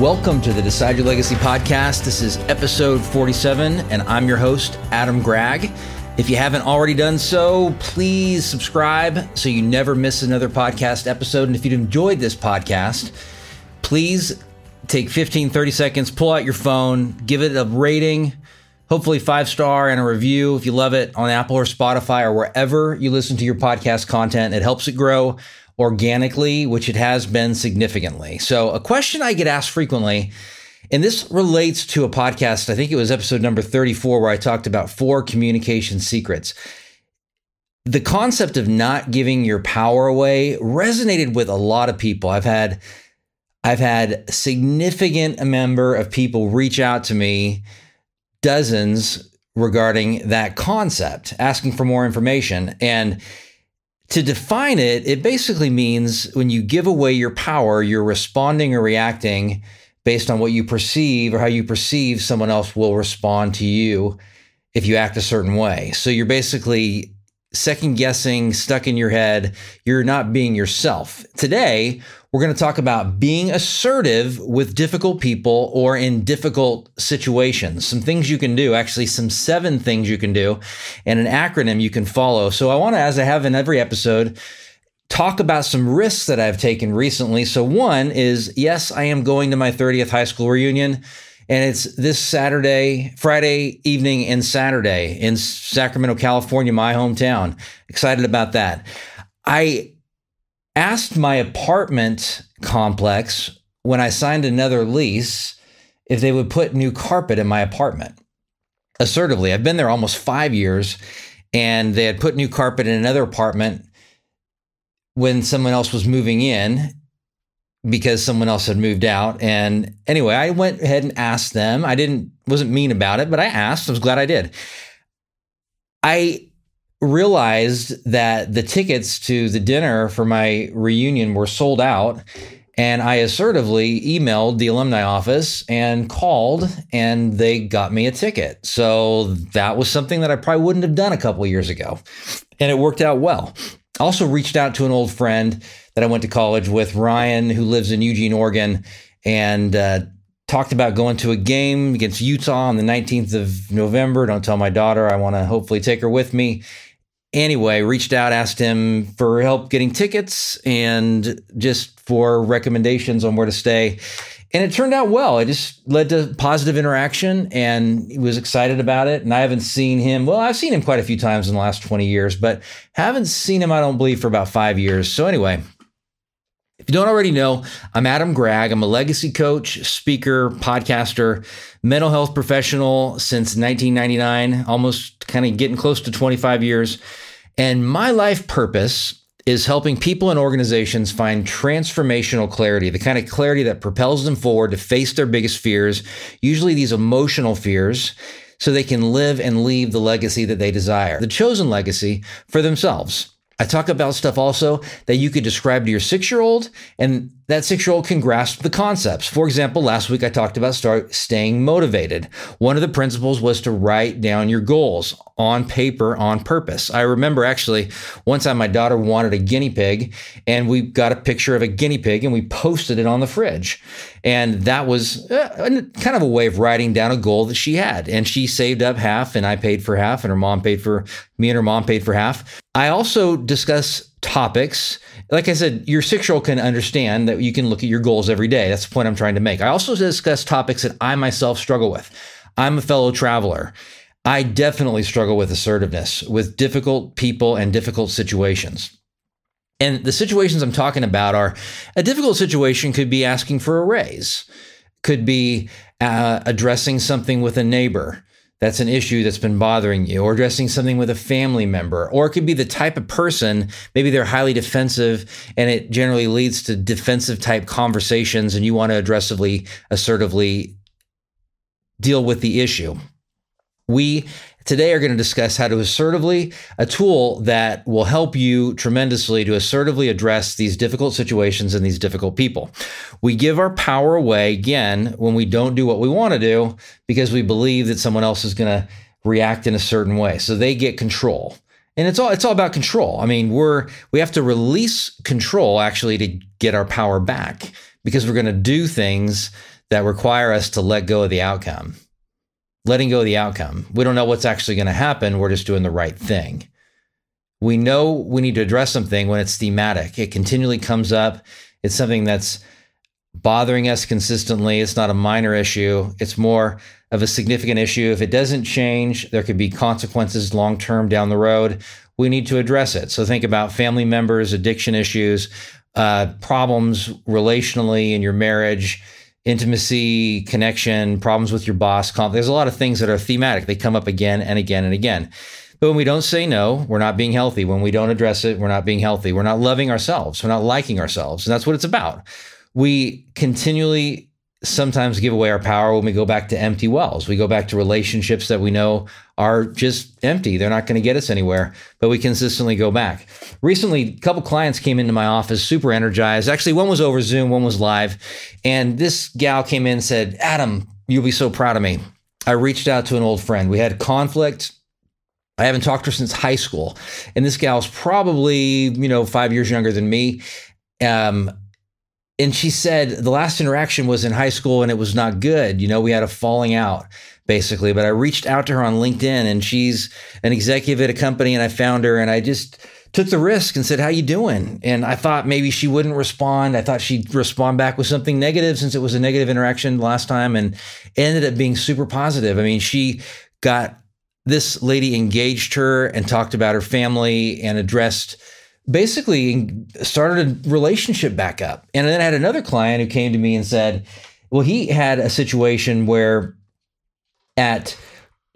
Welcome to the Decide Your Legacy podcast. This is episode 47, and I'm your host, Adam Gregg. If you haven't already done so, please subscribe so you never miss another podcast episode. And if you've enjoyed this podcast, please take 15, 30 seconds, pull out your phone, give it a rating, hopefully five star and a review if you love it on Apple or Spotify or wherever you listen to your podcast content. It helps it grow organically, which it has been significantly. So, a question I get asked frequently, and this relates to a podcast, I think it was episode number 34, where I talked about four communication secrets. The concept of not giving your power away resonated with a lot of people. I've had I've had significant number of people reach out to me, dozens regarding that concept, asking for more information. And to define it, it basically means when you give away your power, you're responding or reacting based on what you perceive or how you perceive someone else will respond to you if you act a certain way. So you're basically second guessing, stuck in your head. You're not being yourself. Today, we're going to talk about being assertive with difficult people or in difficult situations. Some things you can do, actually, some seven things you can do, and an acronym you can follow. So I want to, as I have in every episode, talk about some risks that I've taken recently. So, one is yes, I am going to my 30th high school reunion. And it's this Saturday, Friday evening, and Saturday in Sacramento, California, my hometown. Excited about that. I asked my apartment complex when I signed another lease if they would put new carpet in my apartment. Assertively, I've been there almost five years, and they had put new carpet in another apartment when someone else was moving in because someone else had moved out. And anyway, I went ahead and asked them. I didn't wasn't mean about it, but I asked. I was glad I did. I realized that the tickets to the dinner for my reunion were sold out. And I assertively emailed the alumni office and called, and they got me a ticket. So that was something that I probably wouldn't have done a couple years ago. And it worked out well. Also, reached out to an old friend that I went to college with, Ryan, who lives in Eugene, Oregon, and uh, talked about going to a game against Utah on the 19th of November. Don't tell my daughter. I want to hopefully take her with me. Anyway, reached out, asked him for help getting tickets and just for recommendations on where to stay. And it turned out well. It just led to positive interaction and he was excited about it. And I haven't seen him, well, I've seen him quite a few times in the last 20 years, but haven't seen him, I don't believe, for about five years. So, anyway, if you don't already know, I'm Adam Gregg. I'm a legacy coach, speaker, podcaster, mental health professional since 1999, almost kind of getting close to 25 years. And my life purpose is helping people and organizations find transformational clarity, the kind of clarity that propels them forward to face their biggest fears, usually these emotional fears, so they can live and leave the legacy that they desire, the chosen legacy for themselves. I talk about stuff also that you could describe to your six year old, and that six year old can grasp the concepts. For example, last week I talked about start staying motivated. One of the principles was to write down your goals on paper on purpose. I remember actually one time my daughter wanted a guinea pig, and we got a picture of a guinea pig and we posted it on the fridge. And that was uh, kind of a way of writing down a goal that she had. And she saved up half, and I paid for half, and her mom paid for me and her mom paid for half. I also discuss topics. Like I said, your six year old can understand that you can look at your goals every day. That's the point I'm trying to make. I also discuss topics that I myself struggle with. I'm a fellow traveler. I definitely struggle with assertiveness, with difficult people and difficult situations. And the situations I'm talking about are a difficult situation could be asking for a raise, could be uh, addressing something with a neighbor that's an issue that's been bothering you, or addressing something with a family member, or it could be the type of person, maybe they're highly defensive and it generally leads to defensive type conversations and you want to aggressively, assertively deal with the issue. We today are going to discuss how to assertively, a tool that will help you tremendously to assertively address these difficult situations and these difficult people. We give our power away again when we don't do what we want to do because we believe that someone else is going to react in a certain way. So they get control. And it's all it's all about control. I mean, we're we have to release control actually to get our power back because we're going to do things that require us to let go of the outcome letting go of the outcome. We don't know what's actually going to happen. We're just doing the right thing. We know we need to address something when it's thematic. It continually comes up. It's something that's bothering us consistently. It's not a minor issue. It's more of a significant issue. If it doesn't change, there could be consequences long term down the road. We need to address it. So think about family members, addiction issues, uh, problems relationally in your marriage intimacy, connection, problems with your boss. There's a lot of things that are thematic. They come up again and again and again. But when we don't say no, we're not being healthy. When we don't address it, we're not being healthy. We're not loving ourselves. We're not liking ourselves. And that's what it's about. We continually sometimes give away our power when we go back to empty wells. We go back to relationships that we know are just empty. They're not going to get us anywhere, but we consistently go back. Recently, a couple clients came into my office super energized. Actually, one was over Zoom, one was live. And this gal came in and said, Adam, you'll be so proud of me. I reached out to an old friend. We had conflict. I haven't talked to her since high school. And this gal's probably, you know, five years younger than me. Um, and she said the last interaction was in high school and it was not good. You know, we had a falling out basically, but I reached out to her on LinkedIn and she's an executive at a company and I found her and I just took the risk and said, "How you doing?" And I thought maybe she wouldn't respond. I thought she'd respond back with something negative since it was a negative interaction last time and ended up being super positive. I mean, she got this lady engaged her and talked about her family and addressed basically started a relationship back up. And then I had another client who came to me and said, well, he had a situation where at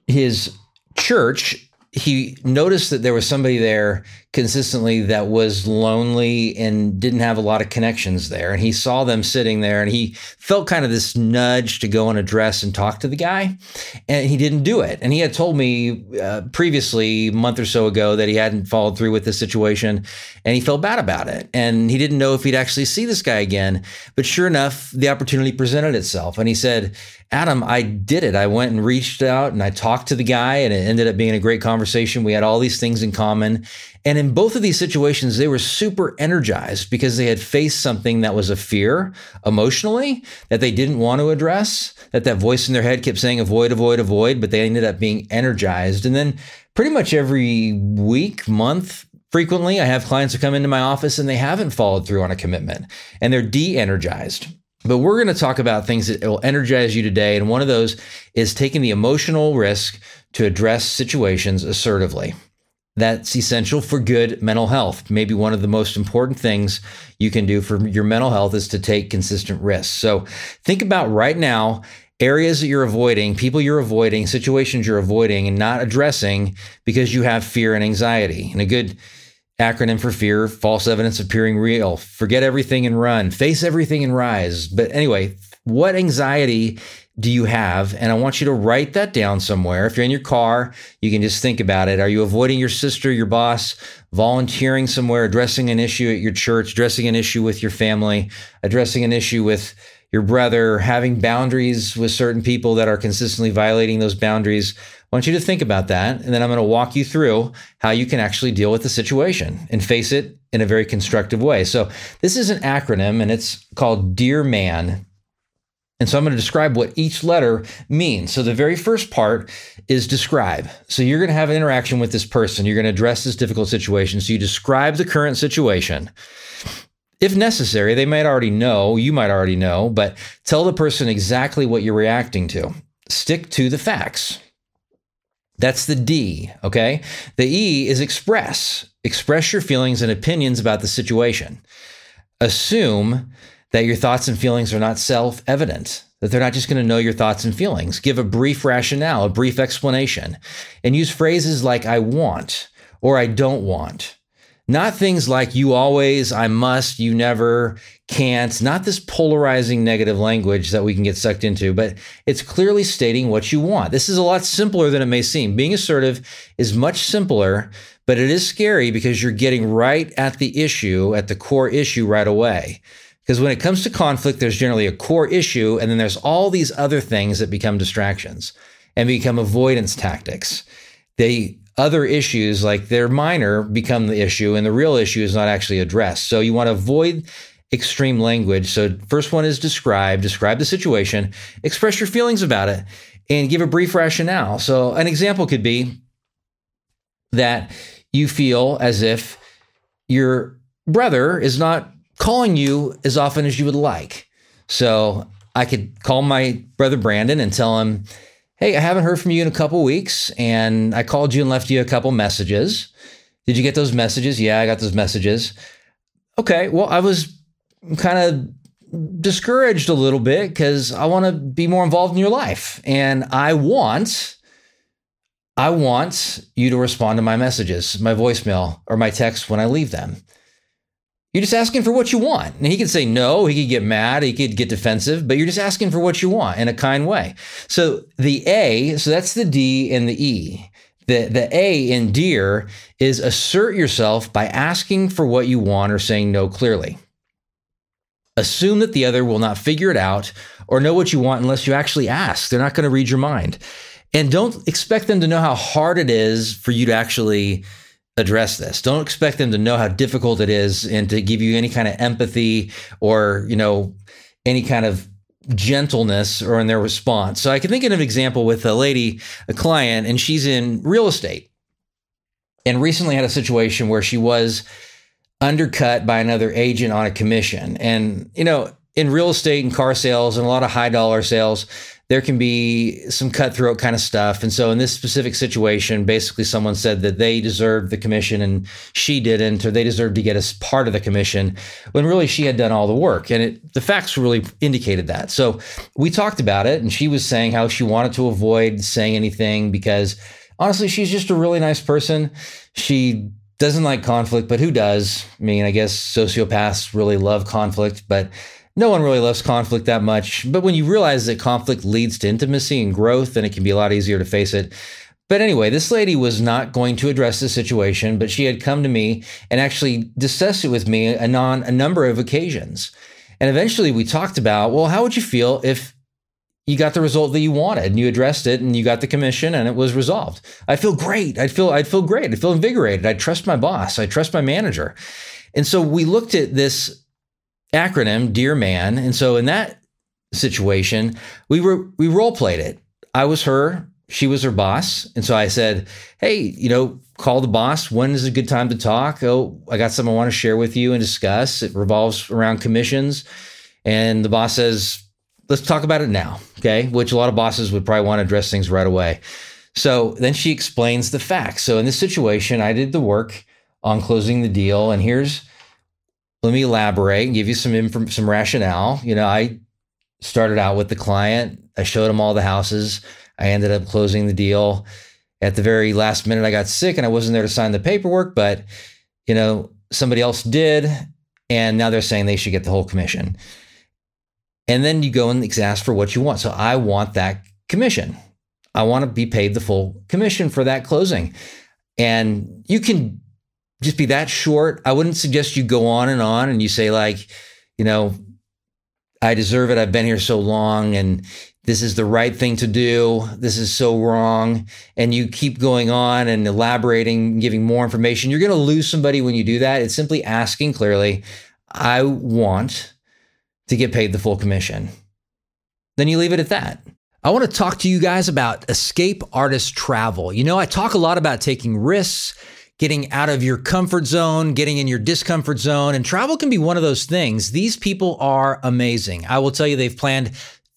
his church, he noticed that there was somebody there consistently that was lonely and didn't have a lot of connections there. And he saw them sitting there and he felt kind of this nudge to go and address and talk to the guy. And he didn't do it. And he had told me uh, previously, a month or so ago, that he hadn't followed through with this situation and he felt bad about it. And he didn't know if he'd actually see this guy again. But sure enough, the opportunity presented itself. And he said, Adam, I did it. I went and reached out and I talked to the guy, and it ended up being a great conversation. We had all these things in common. And in both of these situations, they were super energized because they had faced something that was a fear emotionally that they didn't want to address, that that voice in their head kept saying avoid, avoid, avoid, but they ended up being energized. And then pretty much every week, month, frequently, I have clients who come into my office and they haven't followed through on a commitment and they're de energized. But we're going to talk about things that will energize you today. And one of those is taking the emotional risk to address situations assertively. That's essential for good mental health. Maybe one of the most important things you can do for your mental health is to take consistent risks. So think about right now areas that you're avoiding, people you're avoiding, situations you're avoiding and not addressing because you have fear and anxiety. And a good acronym for fear, false evidence appearing real. Forget everything and run. Face everything and rise. But anyway, what anxiety do you have? And I want you to write that down somewhere. If you're in your car, you can just think about it. Are you avoiding your sister, your boss, volunteering somewhere, addressing an issue at your church, addressing an issue with your family, addressing an issue with your brother, having boundaries with certain people that are consistently violating those boundaries? I want you to think about that. And then I'm going to walk you through how you can actually deal with the situation and face it in a very constructive way. So, this is an acronym and it's called Dear Man. And so, I'm going to describe what each letter means. So, the very first part is describe. So, you're going to have an interaction with this person. You're going to address this difficult situation. So, you describe the current situation. If necessary, they might already know, you might already know, but tell the person exactly what you're reacting to. Stick to the facts. That's the D, okay? The E is express. Express your feelings and opinions about the situation. Assume that your thoughts and feelings are not self evident. that they're not just going to know your thoughts and feelings. Give a brief rationale, a brief explanation, and use phrases like I want or I don't want. Not things like you always, I must, you never, can't, not this polarizing negative language that we can get sucked into, but it's clearly stating what you want. This is a lot simpler than it may seem. Being assertive is much simpler, but it is scary because you're getting right at the issue, at the core issue right away. Because when it comes to conflict, there's generally a core issue, and then there's all these other things that become distractions and become avoidance tactics. They other issues, like they're minor, become the issue, and the real issue is not actually addressed. So you want to avoid extreme language. So first one is describe, describe the situation, express your feelings about it, and give a brief rationale. So an example could be that you feel as if your brother is not calling you as often as you would like. So I could call my brother Brandon and tell him, Hey, I haven't heard from you in a couple weeks, and I called you and left you a couple messages. Did you get those messages? Yeah, I got those messages. Okay, well, I was kind of discouraged a little bit because I want to be more involved in your life. And I want, I want you to respond to my messages, my voicemail, or my text when I leave them. You're just asking for what you want. And he could say no, he could get mad, he could get defensive, but you're just asking for what you want in a kind way. So the A, so that's the D and the E. The, the A in dear is assert yourself by asking for what you want or saying no clearly. Assume that the other will not figure it out or know what you want unless you actually ask. They're not going to read your mind. And don't expect them to know how hard it is for you to actually address this. Don't expect them to know how difficult it is and to give you any kind of empathy or, you know, any kind of gentleness or in their response. So I can think of an example with a lady, a client, and she's in real estate and recently had a situation where she was undercut by another agent on a commission. And, you know, in real estate and car sales and a lot of high dollar sales, there can be some cutthroat kind of stuff. And so in this specific situation, basically someone said that they deserved the commission and she didn't, or they deserved to get a part of the commission when really she had done all the work. And it, the facts really indicated that. So we talked about it and she was saying how she wanted to avoid saying anything because honestly, she's just a really nice person. She doesn't like conflict, but who does? I mean, I guess sociopaths really love conflict, but no one really loves conflict that much. But when you realize that conflict leads to intimacy and growth, then it can be a lot easier to face it. But anyway, this lady was not going to address the situation, but she had come to me and actually discussed it with me on a number of occasions. And eventually we talked about, well, how would you feel if you got the result that you wanted and you addressed it and you got the commission and it was resolved? I feel great. I'd feel I'd feel great. I'd feel invigorated. I'd trust my boss. I trust my manager. And so we looked at this acronym, Dear Man. And so in that situation, we were we role played it. I was her, she was her boss. And so I said, Hey, you know, call the boss. When is a good time to talk? Oh, I got something I want to share with you and discuss. It revolves around commissions. And the boss says, Let's talk about it now. Okay. Which a lot of bosses would probably want to address things right away. So then she explains the facts. So in this situation, I did the work on closing the deal. And here's let me elaborate and give you some inf- some rationale. You know, I started out with the client. I showed him all the houses. I ended up closing the deal. At the very last minute, I got sick and I wasn't there to sign the paperwork, but you know, somebody else did, and now they're saying they should get the whole commission. And then you go and ask for what you want. So I want that commission. I want to be paid the full commission for that closing. And you can just be that short. I wouldn't suggest you go on and on and you say, like, you know, I deserve it. I've been here so long and this is the right thing to do. This is so wrong. And you keep going on and elaborating, giving more information. You're going to lose somebody when you do that. It's simply asking clearly, I want to get paid the full commission. Then you leave it at that. I want to talk to you guys about Escape Artist Travel. You know, I talk a lot about taking risks getting out of your comfort zone, getting in your discomfort zone. And travel can be one of those things. These people are amazing. I will tell you, they've planned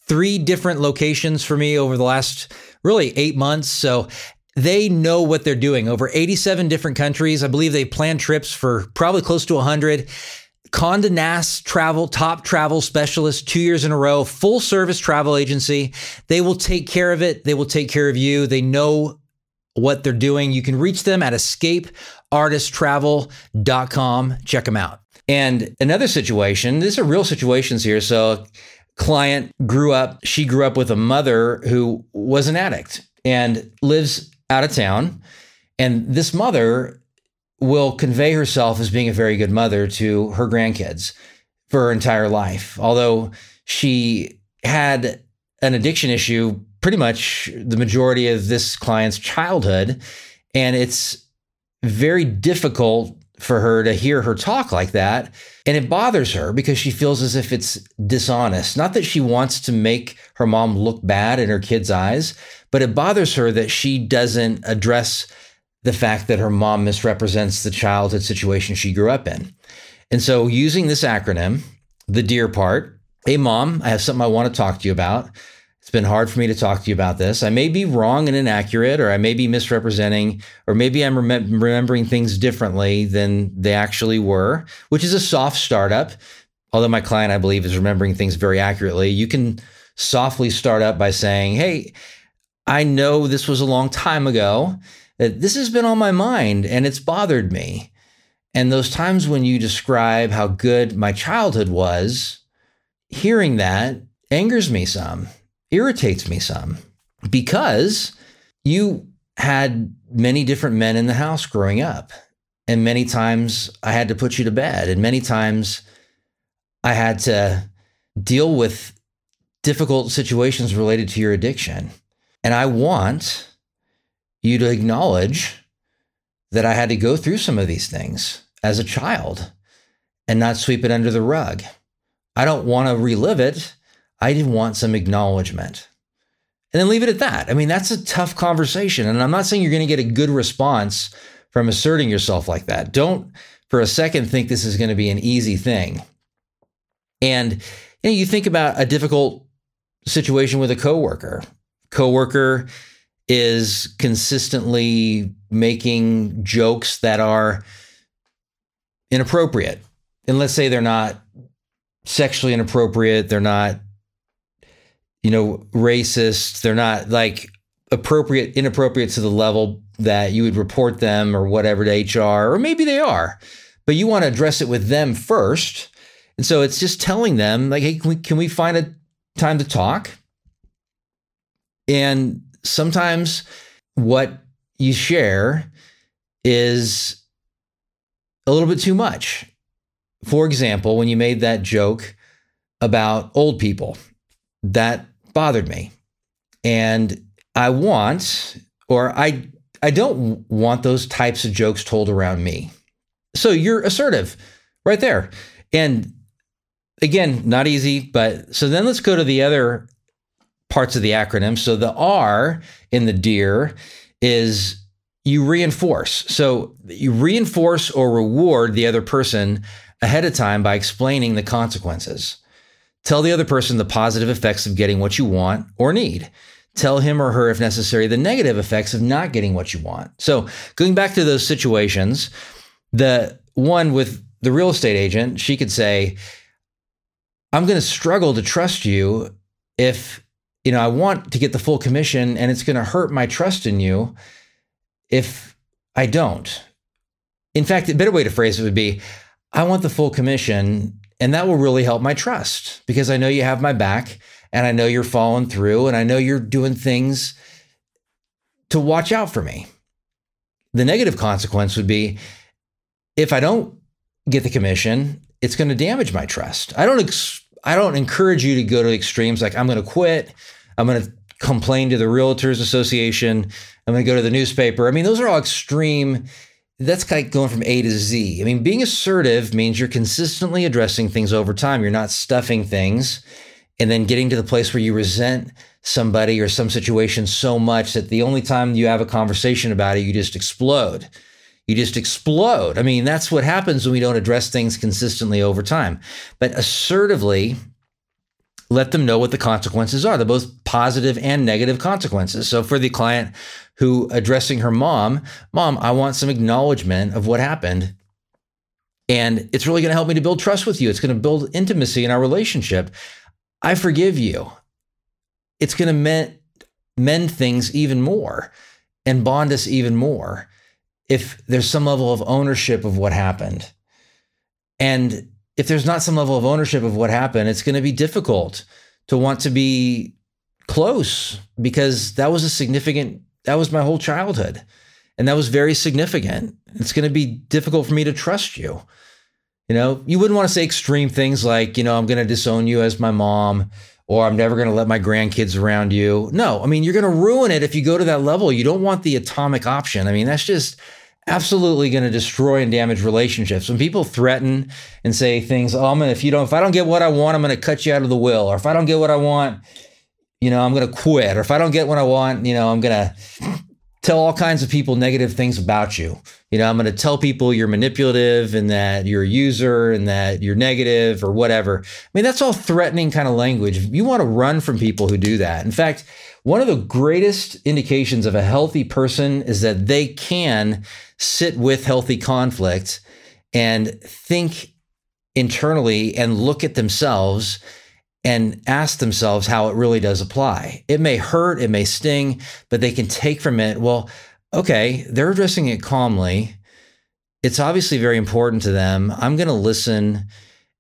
three different locations for me over the last really eight months. So they know what they're doing over 87 different countries. I believe they plan trips for probably close to 100 Condé Nast Travel, top travel specialist, two years in a row, full service travel agency. They will take care of it. They will take care of you. They know what they're doing. You can reach them at escapeartisttravel.com. Check them out. And another situation, these are real situations here. So, client grew up, she grew up with a mother who was an addict and lives out of town. And this mother will convey herself as being a very good mother to her grandkids for her entire life. Although she had an addiction issue pretty much the majority of this client's childhood. And it's very difficult for her to hear her talk like that. And it bothers her because she feels as if it's dishonest. Not that she wants to make her mom look bad in her kids' eyes, but it bothers her that she doesn't address the fact that her mom misrepresents the childhood situation she grew up in. And so, using this acronym, the dear part, hey, mom, I have something I want to talk to you about. It's been hard for me to talk to you about this. I may be wrong and inaccurate, or I may be misrepresenting, or maybe I'm rem- remembering things differently than they actually were, which is a soft startup. Although my client, I believe, is remembering things very accurately, you can softly start up by saying, Hey, I know this was a long time ago That this has been on my mind and it's bothered me. And those times when you describe how good my childhood was, hearing that angers me some, irritates me some, because you had many different men in the house growing up. And many times I had to put you to bed. And many times I had to deal with difficult situations related to your addiction. And I want you to acknowledge that I had to go through some of these things as a child and not sweep it under the rug. I don't want to relive it. I didn't want some acknowledgement. And then leave it at that. I mean, that's a tough conversation. And I'm not saying you're going to get a good response from asserting yourself like that. Don't for a second think this is going to be an easy thing. And you, know, you think about a difficult situation with a coworker. Coworker is consistently making jokes that are inappropriate. And let's say they're not sexually inappropriate, they're not, you know, racist, they're not like appropriate, inappropriate to the level that you would report them or whatever to HR, or maybe they are, but you want to address it with them first. And so it's just telling them, like, hey, can we, can we find a time to talk? And sometimes what you share is a little bit too much. For example, when you made that joke about old people, that bothered me. And I want, or I, I don't want those types of jokes told around me. So you're assertive right there. And again, not easy, but so then let's go to the other parts of the acronym. So the R in the DEAR is you reinforce. So you reinforce or reward the other person ahead of time by explaining the consequences. Tell the other person the positive effects of getting what you want or need. Tell him or her, if necessary, the negative effects of not getting what you want. So, going back to those situations, the one with the real estate agent, she could say, I'm going to struggle to trust you if you know, I want to get the full commission and it's going to hurt my trust in you if I don't. In fact, a better way to phrase it would be I want the full commission and that will really help my trust because I know you have my back and I know you're following through and I know you're doing things to watch out for me. The negative consequence would be if I don't get the commission, it's going to damage my trust. I don't ex- I don't encourage you to go to extremes like I'm going to quit, I'm going to complain to the Realtors Association, I'm going to go to the newspaper. I mean, those are all extreme. That's of going from A to Z. I mean, being assertive means you're consistently addressing things over time. You're not stuffing things and then getting to the place where you resent somebody or some situation so much that the only time you have a conversation about it, you just explode you just explode. I mean, that's what happens when we don't address things consistently over time. But assertively, let them know what the consequences are, the both positive and negative consequences. So for the client who addressing her mom, mom, I want some acknowledgement of what happened. And it's really going to help me to build trust with you. It's going to build intimacy in our relationship. I forgive you. It's going to mend, mend things even more and bond us even more if there's some level of ownership of what happened. And if there's not some level of ownership of what happened, it's going to be difficult to want to be close because that was a significant, that was my whole childhood. And that was very significant. It's going to be difficult for me to trust you. You know, you wouldn't want to say extreme things like, you know, I'm going to disown you as my mom or I'm never going to let my grandkids around you. No, I mean, you're going to ruin it if you go to that level. You don't want the atomic option. I mean, that's just absolutely going to destroy and damage relationships. When people threaten and say things, "Oh, I'm gonna, if you don't, if I don't get what I want, I'm going to cut you out of the will," or if I don't get what I want, you know, I'm going to quit, or if I don't get what I want, you know, I'm going to tell all kinds of people negative things about you. You know, I'm going to tell people you're manipulative and that you're a user and that you're negative or whatever. I mean, that's all threatening kind of language. You want to run from people who do that. In fact, one of the greatest indications of a healthy person is that they can sit with healthy conflict and think internally and look at themselves and ask themselves how it really does apply. It may hurt, it may sting, but they can take from it, well, okay, they're addressing it calmly. It's obviously very important to them. I'm going to listen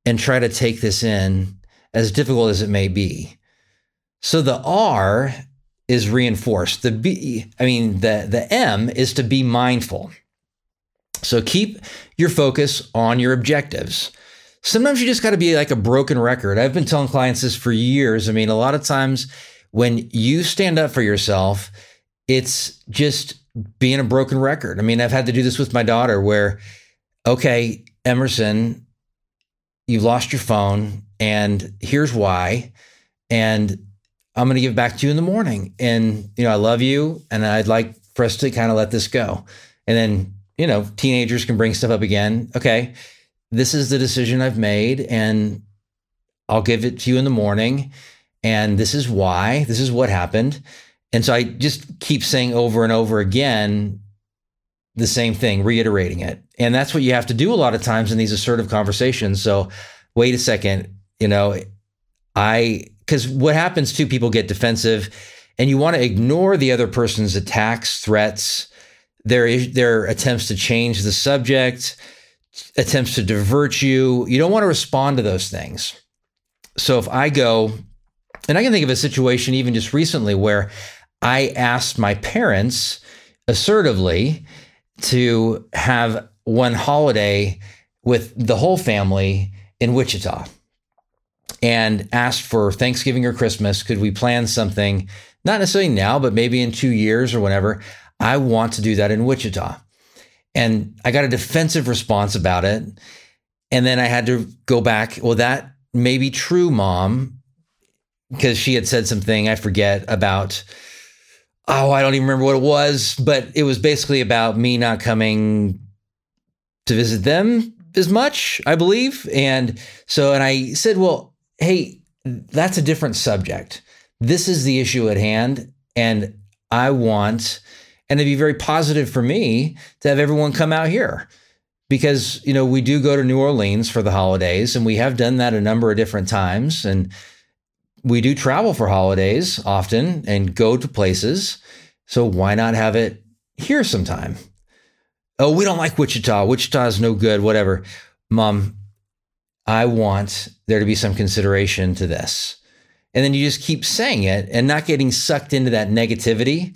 and try to take this in as difficult as it may be. So the R is reinforced. The B, I mean, the, the M is to be mindful. So keep your focus on your objectives sometimes you just got to be like a broken record. I've been telling clients this for years. I mean, a lot of times when you stand up for yourself, it's just being a broken record. I mean, I've had to do this with my daughter where, okay, Emerson, you lost your phone, and here's why. And I'm going to give back to you in the morning. And, you know, I love you, and I'd like for us to kind of let this go. And then, you know, teenagers can bring stuff up again. Okay this is the decision I've made, and I'll give it to you in the morning. And this is why, this is what happened. And so I just keep saying over and over again the same thing, reiterating it. And that's what you have to do a lot of times in these assertive conversations. So, wait a second, you know, I, because what happens too, people get defensive and you want to ignore the other person's attacks, threats, their, their attempts to change the subject attempts to divert you. You don't want to respond to those things. So if I go, and I can think of a situation even just recently where I asked my parents assertively to have one holiday with the whole family in Wichita and asked for Thanksgiving or Christmas. Could we plan something? Not necessarily now, but maybe in two years or whenever. I want to do that in Wichita. And I got a defensive response about it. And then I had to go back. Well, that may be true, mom, because she had said something I forget about. Oh, I don't even remember what it was, but it was basically about me not coming to visit them as much, I believe. And so, and I said, well, hey, that's a different subject. This is the issue at hand. And I want and it'd be very positive for me to have everyone come out here. Because you know we do go to New Orleans for the holidays and we have done that a number of different times. And we do travel for holidays often and go to places. So why not have it here sometime? Oh we don't like Wichita. Wichita is no good whatever. Mom I want there to be some consideration to this. And then you just keep saying it and not getting sucked into that negativity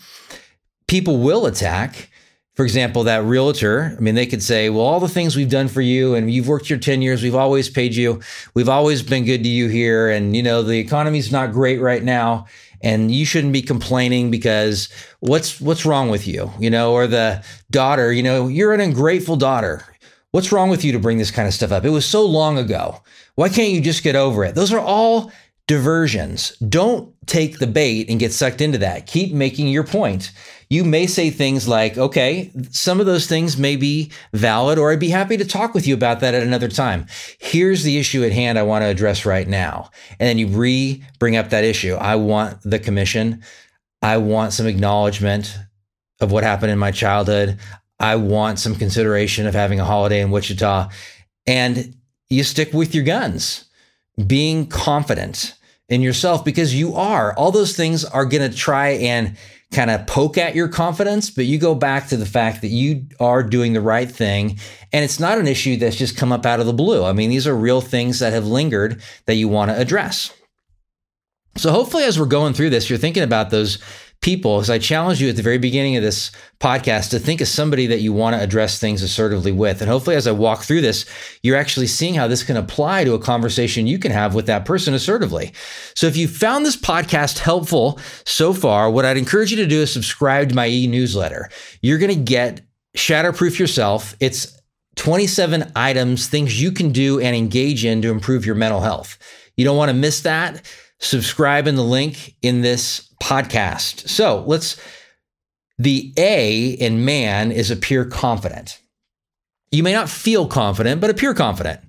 people will attack. For example, that realtor, I mean, they could say, well, all the things we've done for you and you've worked here 10 years, we've always paid you, we've always been good to you here. And, you know, the economy's not great right now. And you shouldn't be complaining because what's what's wrong with you? You know, or the daughter, you know, you're an ungrateful daughter. What's wrong with you to bring this kind of stuff up? It was so long ago. Why can't you just get over it? Those are all diversions. Don't take the bait and get sucked into that. Keep making your point you may say things like, okay, some of those things may be valid, or I'd be happy to talk with you about that at another time. Here's the issue at hand I want to address right now. And then you re bring up that issue. I want the commission. I want some acknowledgement of what happened in my childhood. I want some consideration of having a holiday in Wichita. and you stick with your guns, being confident in yourself because you are. All those things are going to try and kind of poke at your confidence, but you go back to the fact that you are doing the right thing. And it's not an issue that's just come up out of the blue. I mean, these are real things that have lingered that you want to address. So hopefully, as we're going through this, you're thinking about those people, as I challenge you at the very beginning of this podcast to think of somebody that you want to address things assertively with. And hopefully, as I walk through this, you're actually seeing how this can apply to a conversation you can have with that person assertively. So, if you found this podcast helpful so far, what I'd encourage you to do is subscribe to my e newsletter. You're going to get Shatterproof Yourself. It's 27 items, things you can do and engage in to improve your mental health. You don't want to miss that subscribe in the link in this podcast. So let's, the A in man is appear confident. You may not feel confident, but appear confident.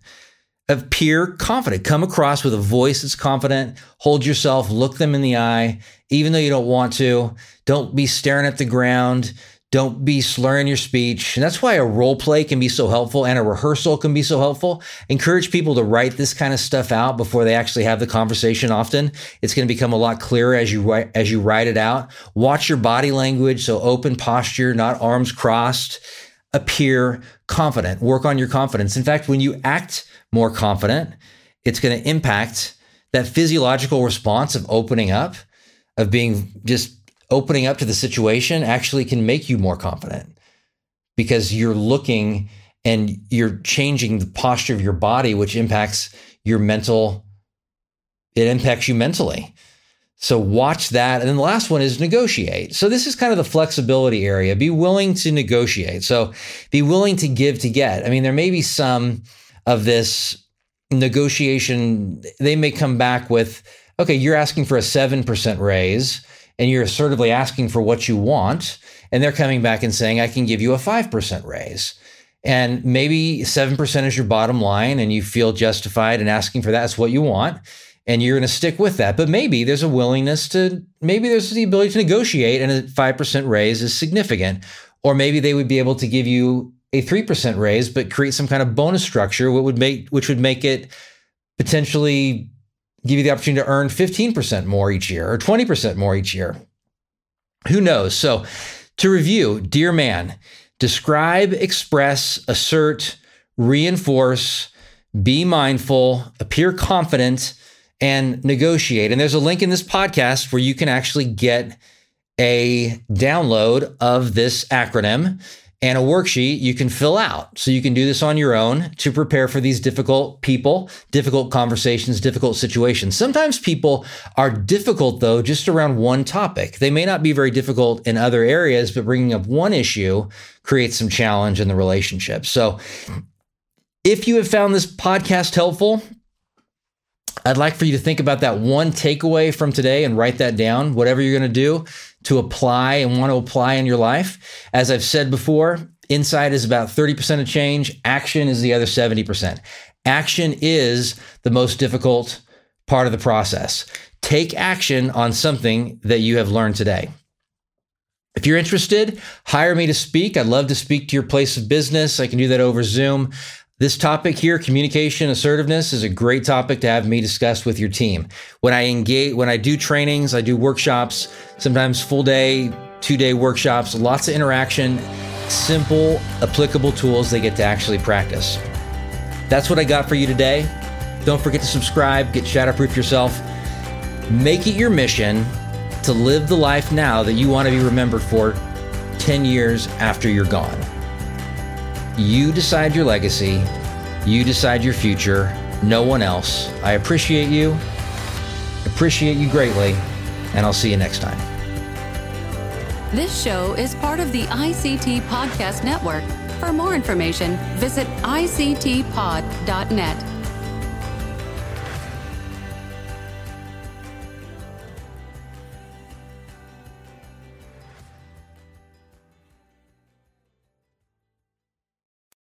Appear confident. Come across with a voice that's confident. Hold yourself, look them in the eye, even though you don't want to. Don't be staring at the ground. Don't be slurring your speech. And that's why a role play can be so helpful and a rehearsal can be so helpful. Encourage people to write this kind of stuff out before they actually have the conversation often. It's going to become a lot clearer as you write, as you write it out. Watch your body language. So open posture, not arms crossed. Appear confident. Work on your confidence. In fact, when you act more confident, it's going to impact that physiological response of opening up, of being just opening up to the situation actually can make you more confident because you're looking and you're changing the posture of your body, which impacts your mental, it impacts you mentally. So watch that. And then the last one is negotiate. So this is kind of the flexibility area. Be willing to negotiate. So be willing to give to get. I mean, there may be some of this negotiation. They may come back with, okay, you're asking for a 7% raise and you're assertively asking for what you want, and they're coming back and saying, I can give you a 5% raise. And maybe 7% is your bottom line, and you feel justified in asking for that. That's what you want. And you're going to stick with that. But maybe there's a willingness to, maybe there's the ability to negotiate, and a 5% raise is significant. Or maybe they would be able to give you a 3% raise, but create some kind of bonus structure, what would make, which would make it potentially give you the opportunity to earn 15% more each year or 20% more each year. Who knows? So, to review, dear man, describe, express, assert, reinforce, be mindful, appear confident, and negotiate. And there's a link in this podcast where you can actually get a download of this acronym and a worksheet you can fill out. So you can do this on your own to prepare for these difficult people, difficult conversations, difficult situations. Sometimes people are difficult, though, just around one topic. They may not be very difficult in other areas, but bringing up one issue creates some challenge in the relationship. So if you have found this podcast helpful, I'd like for you to think about that one takeaway from today and write that down, whatever you're going to do to apply and want to apply in your life. As I've said before, insight is about 30% of change, action is the other 70%. Action is the most difficult part of the process. Take action on something that you have learned today. If you're interested, hire me to speak. I'd love to speak to your place of business. I can do that over Zoom. This topic here, communication assertiveness, is a great topic to have me discuss with your team. When I engage, when I do trainings, I do workshops, sometimes full day, two day workshops, lots of interaction, simple, applicable tools they get to actually practice. That's what I got for you today. Don't forget to subscribe, get shatterproof yourself. Make it your mission to live the life now that you want to be remembered for 10 years after you're gone. You decide your legacy, you decide your future, no one else. I appreciate you, appreciate you greatly, and I'll see you next time. This show is part of the ICT Podcast Network. For more information, visit ictpod.net.